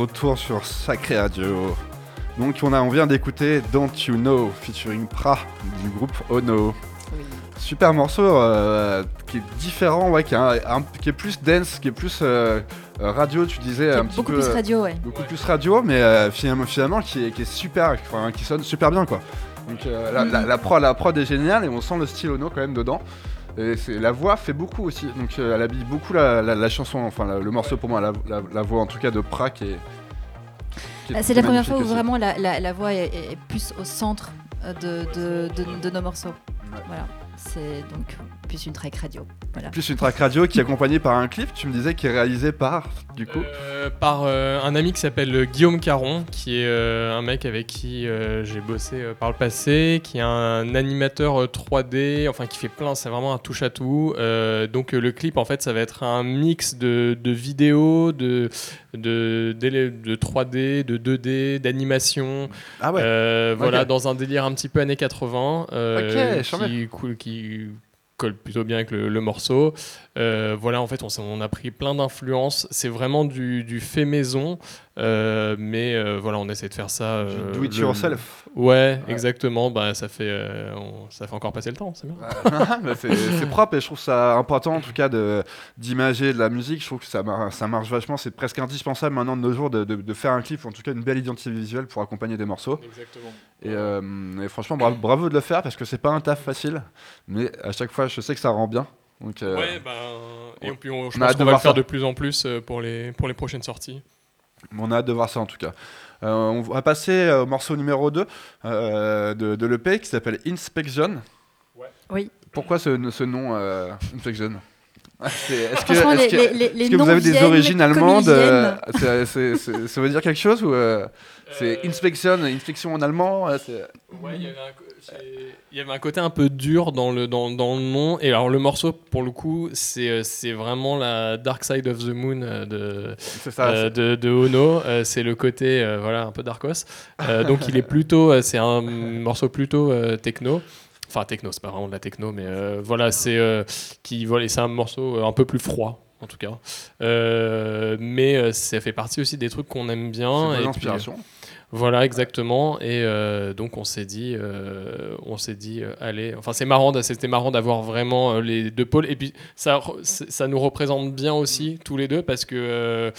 Speaker 1: Retour sur Sacré Radio. Donc on, a, on vient d'écouter Don't You Know featuring Pra du groupe Ono. Super morceau euh, qui est différent, ouais, qui, est un- un- qui est plus dense, qui est plus euh, euh, radio, tu disais un petit
Speaker 3: Beaucoup
Speaker 1: peu.
Speaker 3: plus radio, ouais.
Speaker 1: beaucoup plus radio, mais euh, finalement, finalement qui, est, qui est super, qui sonne super bien quoi. Donc euh, la, la, la prod, la prod est géniale et on sent le style Ono quand même dedans. Et la voix fait beaucoup aussi, donc euh, elle habille beaucoup la, la- la chanson, enfin la- le morceau pour moi, la, voix en tout cas de Pra qui est. qui est
Speaker 3: Ah, C'est la première fois où
Speaker 1: aussi.
Speaker 3: vraiment la, voix est, est plus au centre de, de- de- de nos morceaux. Voilà. C'est donc plus une track radio. Voilà.
Speaker 1: Plus une track radio qui est accompagnée par un clip, tu me disais, qui est réalisé par, du coup.
Speaker 2: Euh, par euh, un ami qui s'appelle euh, Guillaume Caron, qui est euh, un mec avec qui euh, j'ai bossé euh, par le passé, qui est un animateur euh, 3D, enfin qui fait plein, c'est vraiment un touche à tout. Euh, donc euh, le clip en fait ça va être un mix de, de vidéos, de, de, d'élé- de 3D, de 2D, d'animation.
Speaker 1: Ah ouais,
Speaker 2: Euh, Voilà, dans un délire un petit peu années 80, euh,
Speaker 1: Ok, charmé.
Speaker 2: qui, cool- colle plutôt bien avec le morceau. Euh, voilà, en fait, on, a pris plein d'influences. C'est vraiment du, du fait maison, euh, mais euh, voilà, on essaie de faire ça.
Speaker 1: do it
Speaker 2: le-
Speaker 1: yourself.
Speaker 2: Ouais, exactement. Bah, ça fait, on- ça fait encore passer le temps, c'est bien.
Speaker 1: C'est propre et je trouve ça important en tout cas de d'imager de la musique. Je trouve que ça, mar- ça marche vachement. C'est presque indispensable maintenant de nos jours de, de- de faire un clip, ou en tout cas une belle identité visuelle pour accompagner des morceaux.
Speaker 2: Exactement.
Speaker 1: Et, et franchement, bravo, bravo de le faire parce que c'est pas un taf facile, mais à chaque fois, je sais que ça rend bien. Donc, euh,
Speaker 2: Ouais, bah, et puis on, je
Speaker 1: on a
Speaker 2: pense
Speaker 1: hâte de
Speaker 2: qu'on va le faire
Speaker 1: ça.
Speaker 2: de plus en plus euh, pour les, pour les prochaines sorties.
Speaker 1: on a hâte de voir ça en tout cas. Euh, on va passer au morceau numéro 2 euh, de, de l'EP qui s'appelle Inspection.
Speaker 2: Ouais.
Speaker 3: Oui.
Speaker 1: Pourquoi ce, ce nom euh, Inspection? Est-ce que,
Speaker 3: Franchement,
Speaker 1: est-ce
Speaker 3: les,
Speaker 1: que-
Speaker 3: les, les, les
Speaker 1: est-ce que vous
Speaker 3: noms
Speaker 1: avez des origines allemandes Ça veut dire quelque chose ou euh, c'est
Speaker 2: Euh,
Speaker 1: inspection, inspection en allemand
Speaker 2: Ouais, il y avait un co- c'est- il y avait un côté un peu dur dans le, dans, dans le nom. Et alors, le morceau, pour le coup, c'est euh, vraiment la Dark Side of the Moon euh, de,
Speaker 1: ça.
Speaker 2: euh, de, de Ono. C'est le côté euh, voilà, un peu darkos. Euh, donc, il est plutôt. c'est un morceau plutôt techno. Enfin, techno, c'est pas vraiment de la techno, mais euh, voilà, c'est euh, qui voilà, c'est un morceau un peu plus froid. En tout cas, Euh, mais ça fait partie aussi des trucs qu'on aime
Speaker 1: c'est
Speaker 2: bien.
Speaker 1: une
Speaker 2: et puis. Voilà, exactement. Et euh, donc on s'est dit, euh, on s'est dit, euh, allez. Enfin, c'est marrant, c'était marrant d'avoir vraiment les deux pôles. Et puis ça, ça nous représente bien aussi tous les deux parce que. euh,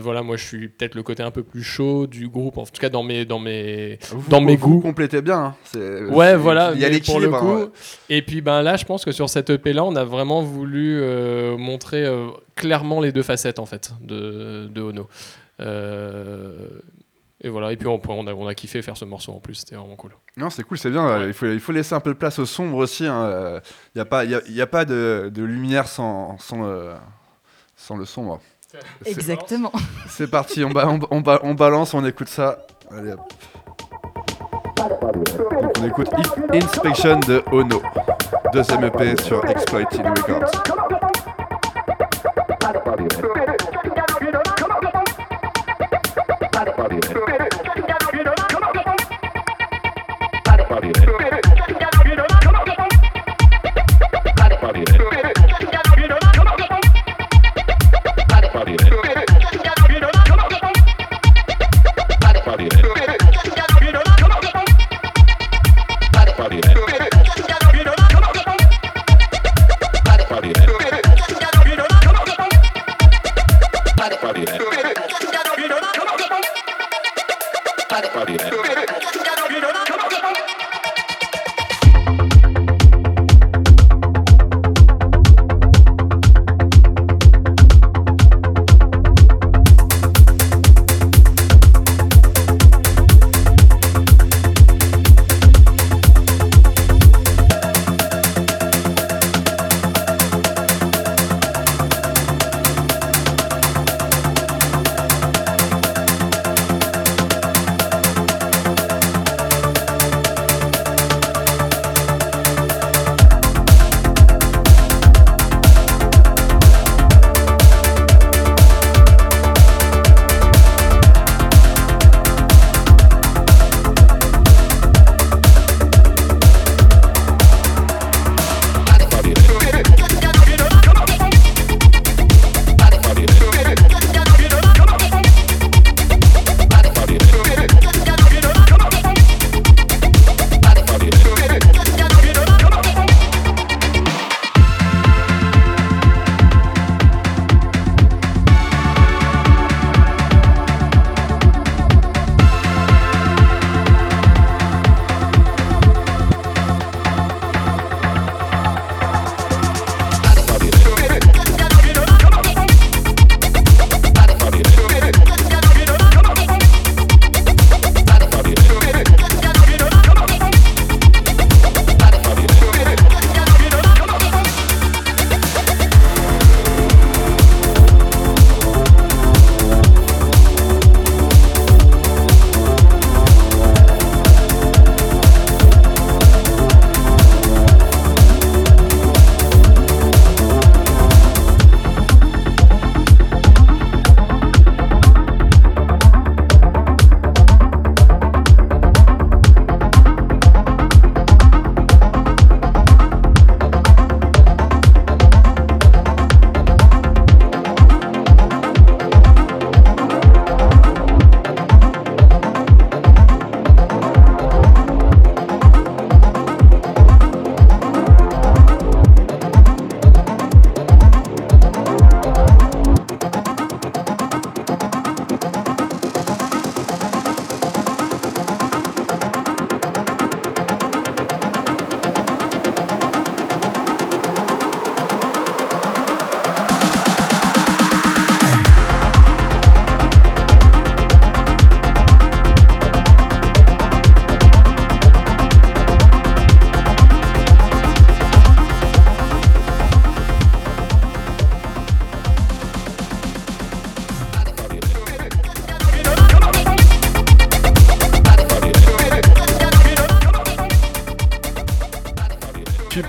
Speaker 2: voilà, moi je suis peut-être le côté un peu plus chaud du groupe, en tout cas dans mes, dans mes,
Speaker 1: Vous-
Speaker 2: dans mes
Speaker 1: vous
Speaker 2: goûts.
Speaker 1: complétez bien. hein. C'est-
Speaker 2: Ouais, voilà.
Speaker 1: Il y a l'équilibre. hein.
Speaker 2: Et puis ben là, je pense que sur cette EP là, on a vraiment voulu euh, montrer euh, clairement les deux facettes en fait de, de Ono. Euh, et voilà. Et puis on, on, a, on a kiffé faire ce morceau en plus. C'était vraiment cool.
Speaker 1: Non, c'est cool, c'est bien. euh, Il, faut, il faut laisser un peu de place au sombre aussi. Il n'y a pas, y a, y a pas de, de lumière sans, sans, le, sans le sombre.
Speaker 3: Exactement.
Speaker 1: C'est parti, on, ba- on, on ba- on balance, on écoute ça. Allez hop. Donc on écoute If Inspection de Ono. Deuxième EP sur Exploited Records.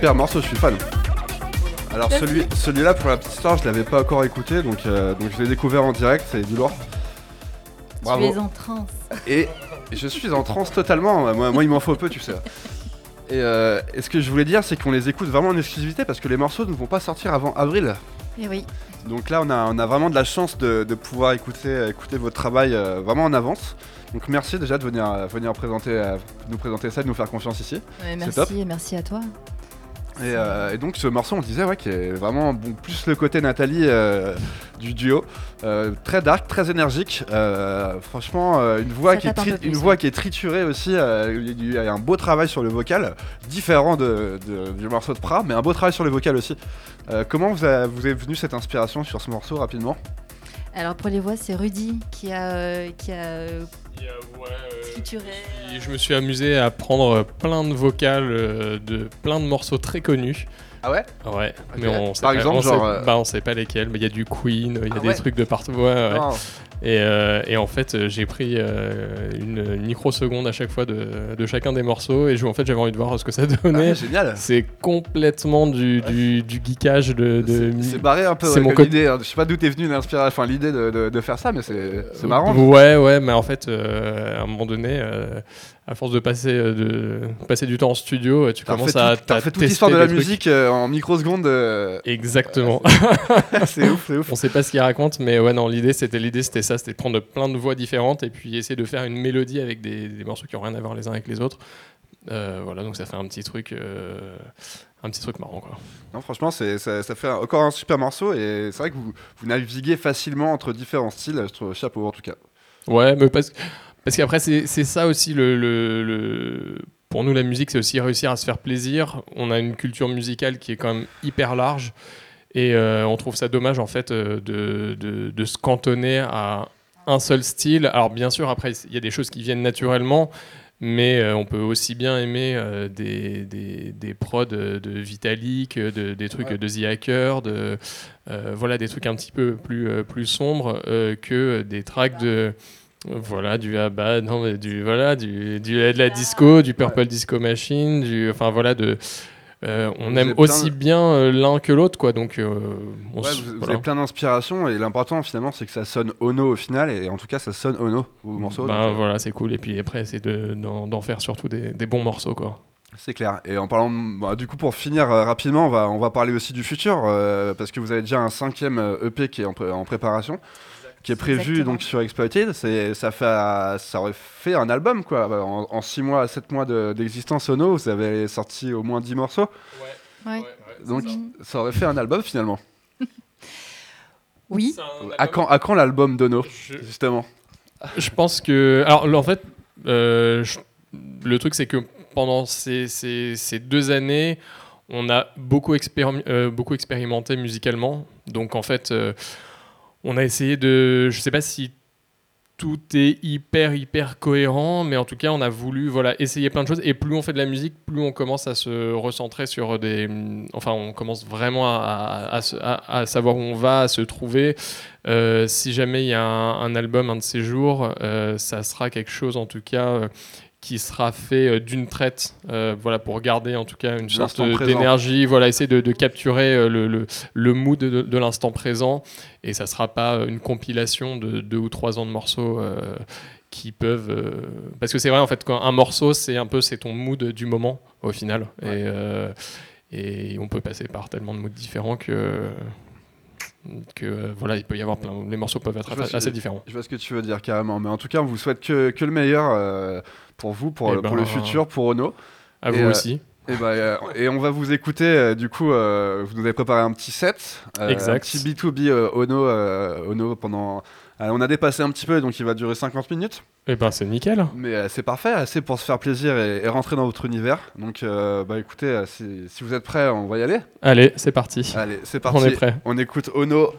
Speaker 1: Super morceau, je suis fan. Alors celui, celui-là, pour la petite histoire, je l'avais pas encore écouté, donc, euh, donc je l'ai découvert en direct, c'est du lourd.
Speaker 3: Tu
Speaker 1: Bravo.
Speaker 3: es en transe.
Speaker 1: Et je suis en transe totalement. Moi, moi il m'en faut peu, tu sais. Et, euh, et ce que je voulais dire, c'est qu'on les écoute vraiment en exclusivité parce que les morceaux ne vont pas sortir avant avril.
Speaker 3: Et oui.
Speaker 1: Donc là, on a, on a vraiment de la chance de, de pouvoir écouter, écouter votre travail euh, vraiment en avance. Donc merci déjà de venir, venir présenter, euh, nous présenter ça, de nous faire confiance ici.
Speaker 3: Ouais,
Speaker 1: C'est top.
Speaker 3: merci, et merci à toi.
Speaker 1: Et, euh, et donc ce morceau, on disait, ouais, qui est vraiment bon, plus le côté Nathalie euh, du duo, Euh, très dark, très énergique. Franchement, une voix
Speaker 3: Ça
Speaker 1: qui est
Speaker 3: un
Speaker 1: une voix qui est triturée aussi. il y a un beau travail sur le vocal, différent de, de- du morceau de Pra, mais un beau travail sur le vocal aussi. Comment vous, a- vous est venue cette inspiration sur ce morceau rapidement?
Speaker 3: Alors pour les voix, c'est Rudy qui a, qui a
Speaker 2: je me suis amusé à prendre plein de vocales euh, de plein de morceaux très connus.
Speaker 1: Ah ouais
Speaker 2: Ouais, mais on sait
Speaker 1: Par
Speaker 2: pas,
Speaker 1: exemple,
Speaker 2: on
Speaker 1: genre,
Speaker 2: sait,
Speaker 1: euh,
Speaker 2: bah, on sait pas lesquels, mais il y a du Queen, il y a
Speaker 1: Ah
Speaker 2: des
Speaker 1: ouais
Speaker 2: trucs de partout. Ouais, ouais.
Speaker 1: Non.
Speaker 2: Et, euh, et en fait, euh, j'ai pris euh, une, microseconde à chaque fois de, de chacun des morceaux et je, en fait, j'avais envie de voir ce que ça
Speaker 1: Ah,
Speaker 2: donnait.
Speaker 1: génial
Speaker 2: C'est complètement du, du, du geekage de. de-
Speaker 1: C'est- barré un peu
Speaker 2: c'est
Speaker 1: ouais,
Speaker 2: mon côté-
Speaker 1: idée. hein. Je sais pas d'où t'es venue l'inspiration, enfin l'idée de, de- faire ça, mais c'est c'est marrant.
Speaker 2: Ouais, ouais, mais en fait, euh, à un moment donné, à force de passer, euh, de passer du temps en studio, euh, tu commences à.
Speaker 1: tout- t'as
Speaker 2: à
Speaker 1: refait toute l'histoire de la musique euh, en microsecondes. euh,
Speaker 2: Exactement.
Speaker 1: c'est ouf, c'est ouf.
Speaker 2: On sait pas ce qu'il raconte, mais ouais, non, l'idée c'était l'idée c'était ça, c'était de prendre plein de voix différentes et puis essayer de faire une mélodie avec des, des morceaux qui ont rien à voir les uns avec les autres. Voilà, donc ça fait un petit truc, un petit truc marrant quoi.
Speaker 1: Non, franchement, c'est- ça, ça fait encore un super morceau et c'est vrai que vous, vous naviguez facilement entre différents styles. Je trouve chapeau en tout cas.
Speaker 2: Ouais, mais parce, parce qu'après c'est ça aussi le, le- le- pour nous la musique c'est aussi réussir à se faire plaisir. On a une culture musicale qui est quand même hyper large et euh, on trouve ça dommage en fait euh, de, de, de se cantonner à un seul style. Alors bien sûr après il y a des choses qui viennent naturellement. Mais euh, on peut aussi bien aimer euh, des, des, des prods de, de Vitalik, de, des trucs
Speaker 1: Ouais.
Speaker 2: de The Hacker, de, voilà, des trucs un petit peu plus, plus sombres que des tracks de, voilà, du Abba, non, mais du, voilà, du, du de la disco, du Purple Disco Machine, du, enfin voilà, de, euh, on
Speaker 1: Vous
Speaker 2: aime aussi
Speaker 1: de-
Speaker 2: bien euh, l'un que l'autre, quoi. Donc, euh, on
Speaker 1: Ouais,
Speaker 2: s-
Speaker 1: vous, avez plein d'inspiration et l'important finalement c'est que ça sonne Ono au final et en tout cas ça sonne Ono vos morceaux.
Speaker 2: Ben,
Speaker 1: donc, euh,
Speaker 2: voilà, c'est cool. Et puis après, c'est de- d'en faire surtout des, des bons morceaux, quoi.
Speaker 1: C'est clair. Et en parlant, bah, du coup, pour finir rapidement, on va, on va parler aussi du futur, parce que vous avez déjà un cinquième EP qui est en, pré- en préparation, qui est prévu
Speaker 3: Exactement.
Speaker 1: donc sur Exploited. C'est, ça fait, ça aurait fait un album quoi. En, en 6 mois, 7 mois de- d'existence Ono, vous avez sorti au moins 10 morceaux,
Speaker 3: Ouais.
Speaker 1: donc
Speaker 3: ça.
Speaker 1: ça aurait fait un album finalement.
Speaker 3: Oui.
Speaker 1: À quand, à quand l'album d'Ono,
Speaker 2: Je-
Speaker 1: justement?
Speaker 2: Je pense que. Alors, en fait, euh, je- le truc, c'est que pendant ces, ces- ces deux années, on a beaucoup, expérim- euh, beaucoup expérimenté musicalement. Donc, en fait, euh, on a essayé de. Je sais pas si tout est hyper, hyper cohérent, mais en tout cas, on a voulu voilà, essayer plein de choses. Et plus on fait de la musique, plus on commence à se recentrer sur des. Enfin, on commence vraiment à, savoir où on va, à se trouver. Euh, si jamais il y a un, un album un de ces jours, euh, ça sera quelque chose en tout cas euh, qui sera fait euh, d'une traite, euh, voilà pour garder en tout cas une sorte d'énergie, voilà essayer de, de capturer euh, le, le, le mood de, de l'instant présent. Et ça sera pas une compilation de deux ou trois ans de morceaux. euh, qui peuvent euh, parce que c'est vrai en fait quand un morceau c'est un peu c'est ton mood du moment au final. Et, et on peut passer par tellement de moods différents que que euh, voilà il peut y avoir plein les morceaux peuvent être
Speaker 1: ce-
Speaker 2: assez différents
Speaker 1: Je vois ce que tu veux dire carrément, mais en tout cas, on vous souhaite que, que le meilleur euh, pour vous, pour,
Speaker 2: Eh
Speaker 1: le- pour
Speaker 2: ben,
Speaker 1: le futur, pour Ono.
Speaker 2: à
Speaker 1: Et,
Speaker 2: vous
Speaker 1: euh,
Speaker 2: aussi
Speaker 1: Et, bah, et on va vous écouter, du coup, vous nous avez préparé un petit set,
Speaker 2: Exact.
Speaker 1: un petit B2B euh, Ono, euh, Ono pendant... on a dépassé un petit peu, donc il va durer 50 minutes,
Speaker 2: et ben c'est nickel
Speaker 1: mais euh, c'est parfait, assez pour se faire plaisir et, et rentrer dans votre univers. Donc euh, bah écoutez, euh, si, si vous êtes prêts, on va y aller.
Speaker 2: allez c'est parti
Speaker 1: Allez, c'est parti.
Speaker 2: on est prêt
Speaker 1: On écoute Ono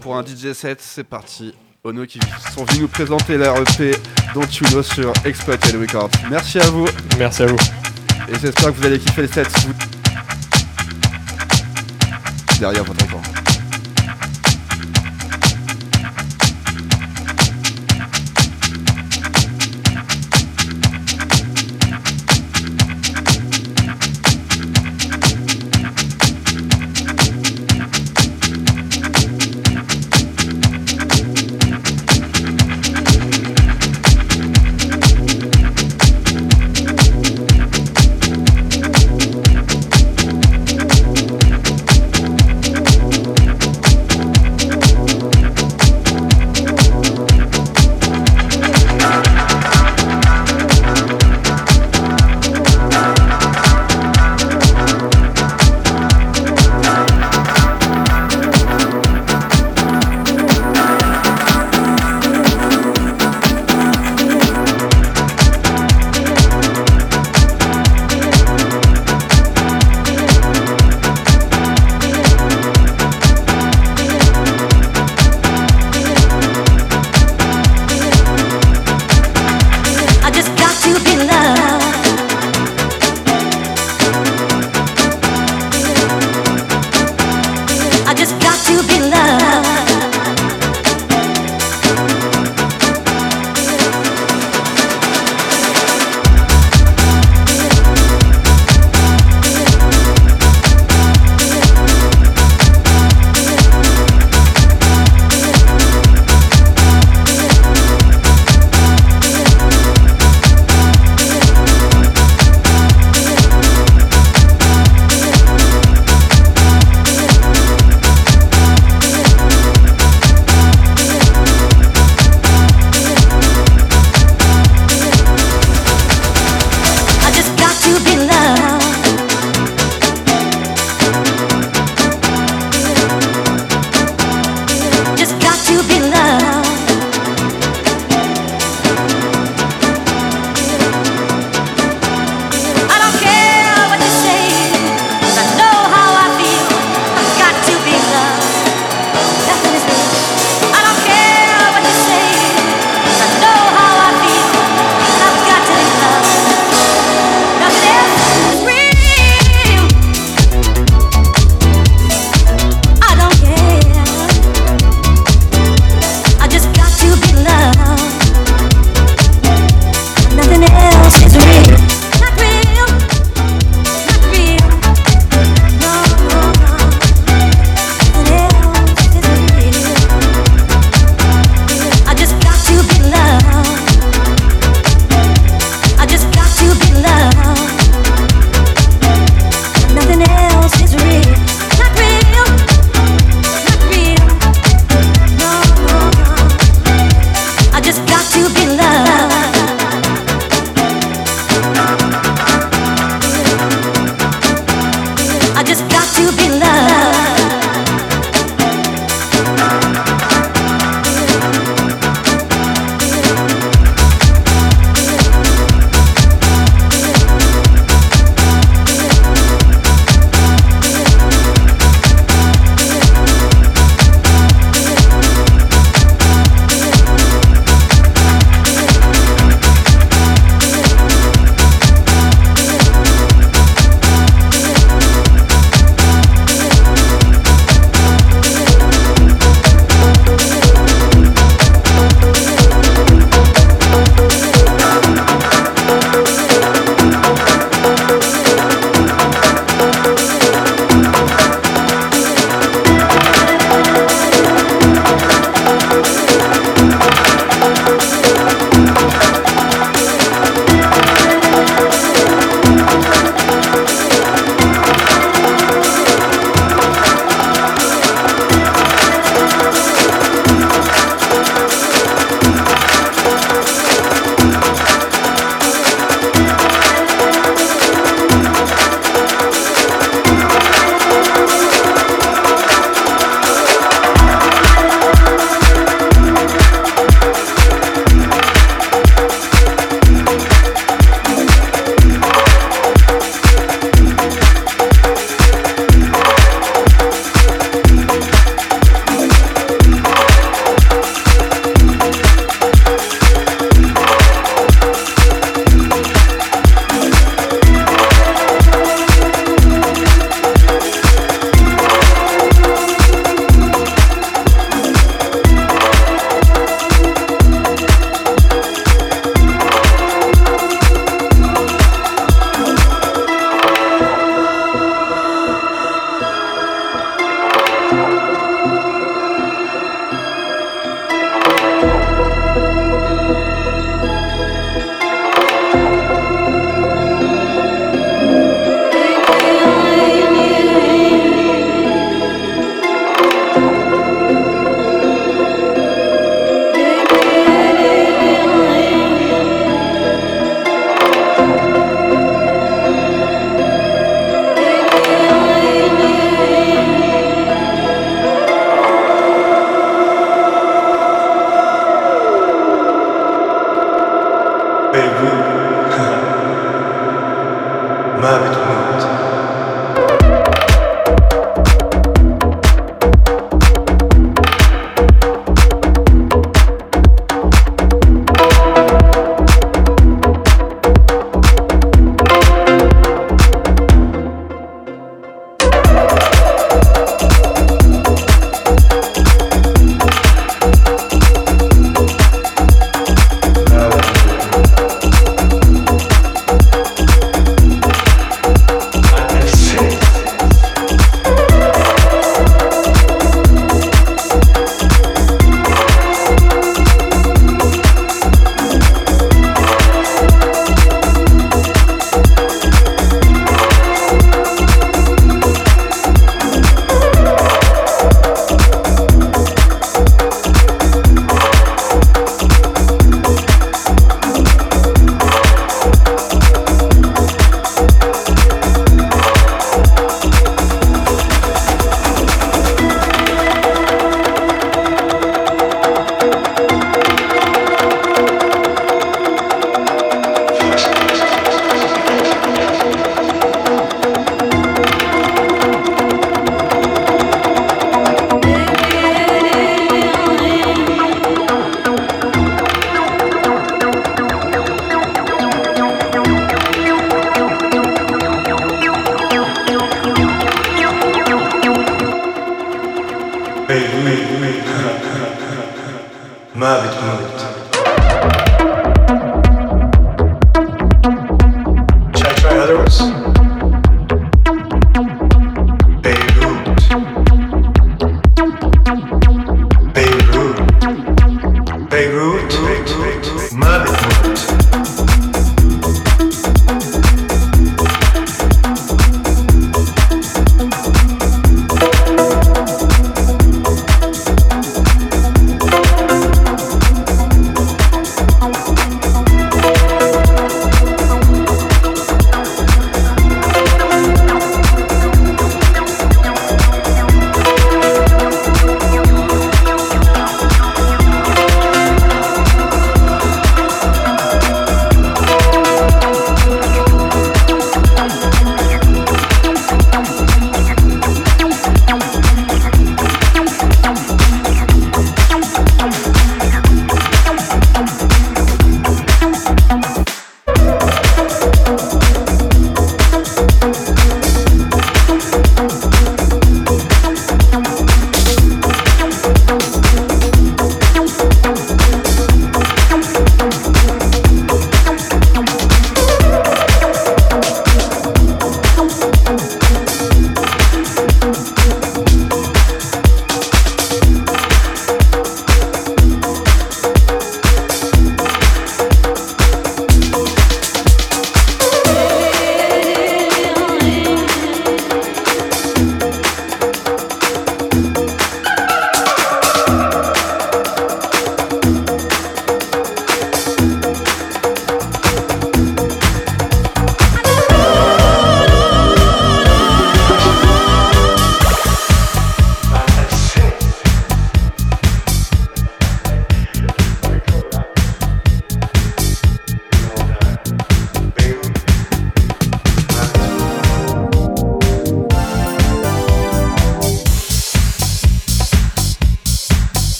Speaker 1: pour un DJ set, c'est parti. Ono qui sont venus nous présenter leur EP Don't You Know sur Exploited Records. Merci à vous
Speaker 2: merci à vous
Speaker 1: et j'espère que vous allez kiffer le set. Vous... Derrière votre écran.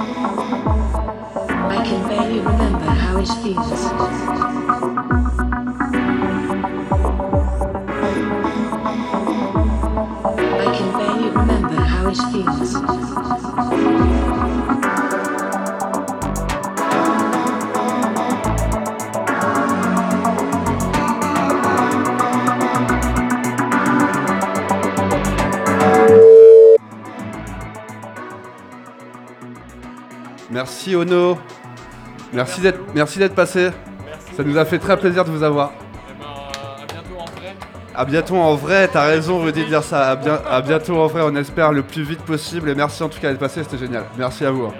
Speaker 5: I
Speaker 4: can barely remember how it feels.
Speaker 1: Merci Ono. Merci d'être merci d'être passé. Ça nous a fait très plaisir de vous avoir.
Speaker 2: Eh ben, à bientôt en vrai.
Speaker 1: À bientôt en vrai, t'as raison Rudy de dire ça. À, bien- à bientôt en vrai, on espère le plus vite possible. Et merci en tout cas d'être passé, c'était génial. Merci à vous. hein.